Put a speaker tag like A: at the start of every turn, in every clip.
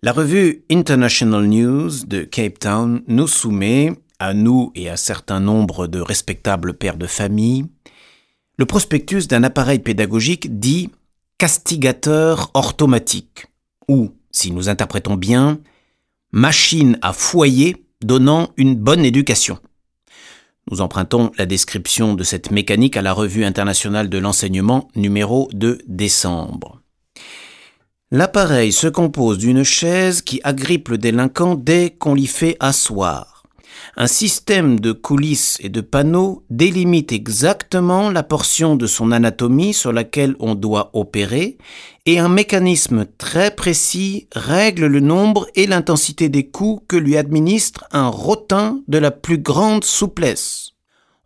A: La revue International News de Cape Town nous soumet, à nous et à certain nombre de respectables pères de famille, le prospectus d'un appareil pédagogique dit castigateur orthomatique, ou, si nous interprétons bien, machine à foyer donnant une bonne éducation. Nous empruntons la description de cette mécanique à la Revue internationale de l'enseignement numéro de décembre. L'appareil se compose d'une chaise qui agrippe le délinquant dès qu'on l'y fait asseoir. Un système de coulisses et de panneaux délimite exactement la portion de son anatomie sur laquelle on doit opérer et un mécanisme très précis règle le nombre et l'intensité des coups que lui administre un rotin de la plus grande souplesse.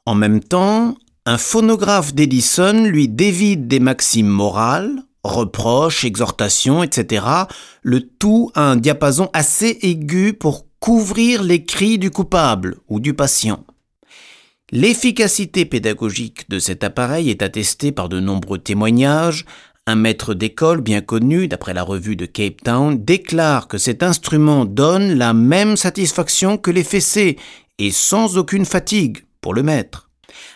A: En même temps, un phonographe d'Edison lui dévide des maximes morales, reproches, exhortations, etc., le tout à un diapason assez aigu pour couvrir les cris du coupable ou du patient. L'efficacité pédagogique de cet appareil est attestée par de nombreux témoignages. Un maître d'école bien connu, d'après la revue de Cape Town, déclare que cet instrument donne la même satisfaction que les fessées et sans aucune fatigue pour le maître.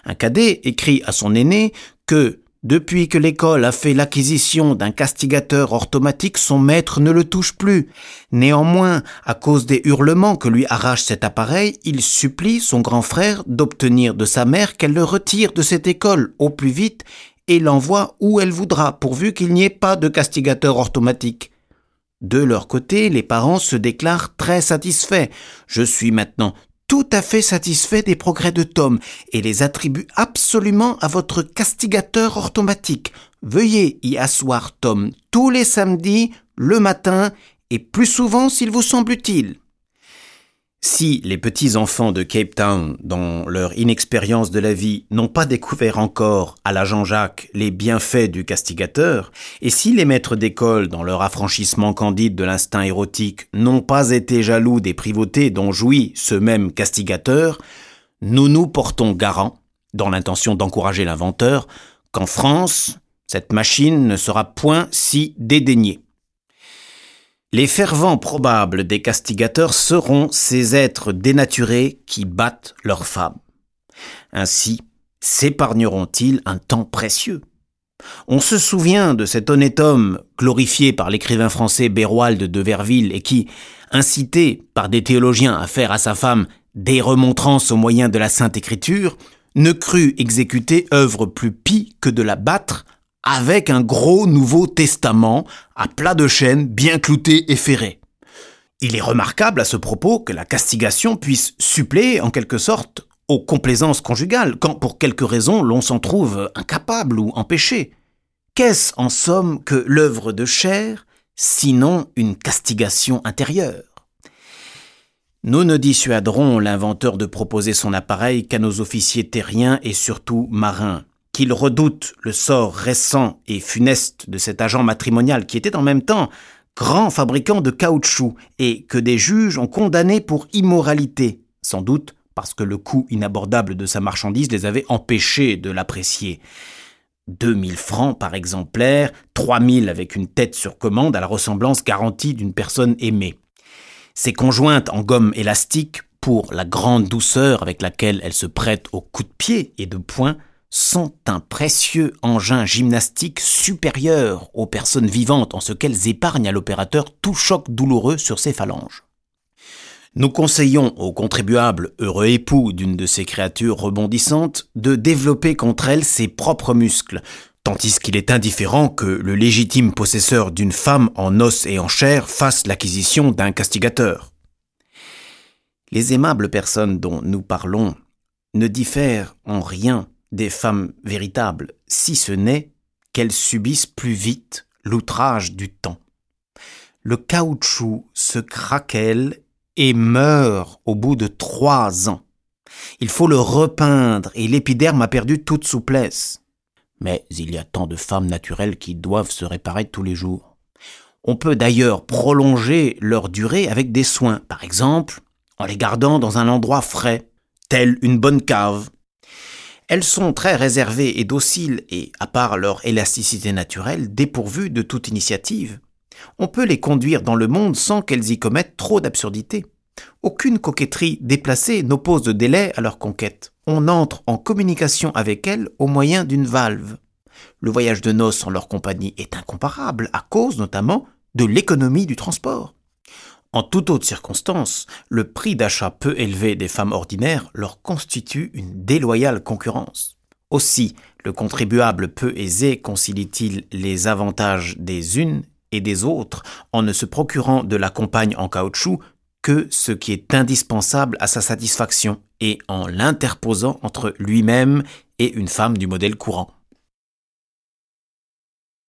A: Un cadet écrit à son aîné que depuis que l'école a fait l'acquisition d'un castigateur orthomatique, son maître ne le touche plus. Néanmoins, à cause des hurlements que lui arrache cet appareil, il supplie son grand frère d'obtenir de sa mère qu'elle le retire de cette école au plus vite et l'envoie où elle voudra, pourvu qu'il n'y ait pas de castigateur orthomatique. De leur côté, les parents se déclarent très satisfaits. Je suis maintenant tout à fait satisfait des progrès de Tom et les attribue absolument à votre castigateur orthomatique. Veuillez y asseoir Tom tous les samedis, le matin et plus souvent s'il vous semble utile. Si les petits-enfants de Cape Town, dans leur inexpérience de la vie, n'ont pas découvert encore à la Jean-Jacques les bienfaits du castigateur, et si les maîtres d'école, dans leur affranchissement candide de l'instinct érotique, n'ont pas été jaloux des privautés dont jouit ce même castigateur, nous nous portons garant, dans l'intention d'encourager l'inventeur, qu'en France, cette machine ne sera point si dédaignée. Les fervents probables des castigateurs seront ces êtres dénaturés qui battent leurs femmes. Ainsi s'épargneront-ils un temps précieux? On se souvient de cet honnête homme glorifié par l'écrivain français Béroald de Verville et qui, incité par des théologiens à faire à sa femme des remontrances au moyen de la Sainte Écriture, ne crut exécuter œuvre plus pie que de la battre avec un gros Nouveau Testament à plat de chaîne bien clouté et ferré. Il est remarquable à ce propos que la castigation puisse suppléer en quelque sorte aux complaisances conjugales, quand pour quelque raison l'on s'en trouve incapable ou empêché. Qu'est-ce en somme que l'œuvre de chair, sinon une castigation intérieure? Nous ne dissuaderons l'inventeur de proposer son appareil qu'à nos officiers terriens et surtout marins qu'il redoute le sort récent et funeste de cet agent matrimonial qui était en même temps grand fabricant de caoutchouc et que des juges ont condamné pour immoralité, sans doute parce que le coût inabordable de sa marchandise les avait empêchés de l'apprécier. 2000 francs par exemplaire, 3000 avec une tête sur commande à la ressemblance garantie d'une personne aimée. Ces conjointes en gomme élastique, pour la grande douceur avec laquelle elles se prêtent aux coups de pied et de poing, sont un précieux engin gymnastique supérieur aux personnes vivantes en ce qu'elles épargnent à l'opérateur tout choc douloureux sur ses phalanges. Nous conseillons aux contribuables heureux époux d'une de ces créatures rebondissantes de développer contre elles ses propres muscles, tandis qu'il est indifférent que le légitime possesseur d'une femme en os et en chair fasse l'acquisition d'un castigateur. Les aimables personnes dont nous parlons ne diffèrent en rien des femmes véritables, si ce n'est qu'elles subissent plus vite l'outrage du temps. Le caoutchouc se craquelle et meurt au bout de trois ans. Il faut le repeindre et l'épiderme a perdu toute souplesse. Mais il y a tant de femmes naturelles qui doivent se réparer tous les jours. On peut d'ailleurs prolonger leur durée avec des soins, par exemple en les gardant dans un endroit frais, tel une bonne cave, elles sont très réservées et dociles et, à part leur élasticité naturelle, dépourvues de toute initiative. On peut les conduire dans le monde sans qu'elles y commettent trop d'absurdités. Aucune coquetterie déplacée n'oppose de délai à leur conquête. On entre en communication avec elles au moyen d'une valve. Le voyage de noces en leur compagnie est incomparable, à cause notamment de l'économie du transport. En toute autre circonstance, le prix d'achat peu élevé des femmes ordinaires leur constitue une déloyale concurrence. Aussi, le contribuable peu aisé concilie-t-il les avantages des unes et des autres en ne se procurant de la compagne en caoutchouc que ce qui est indispensable à sa satisfaction et en l'interposant entre lui-même et une femme du modèle courant.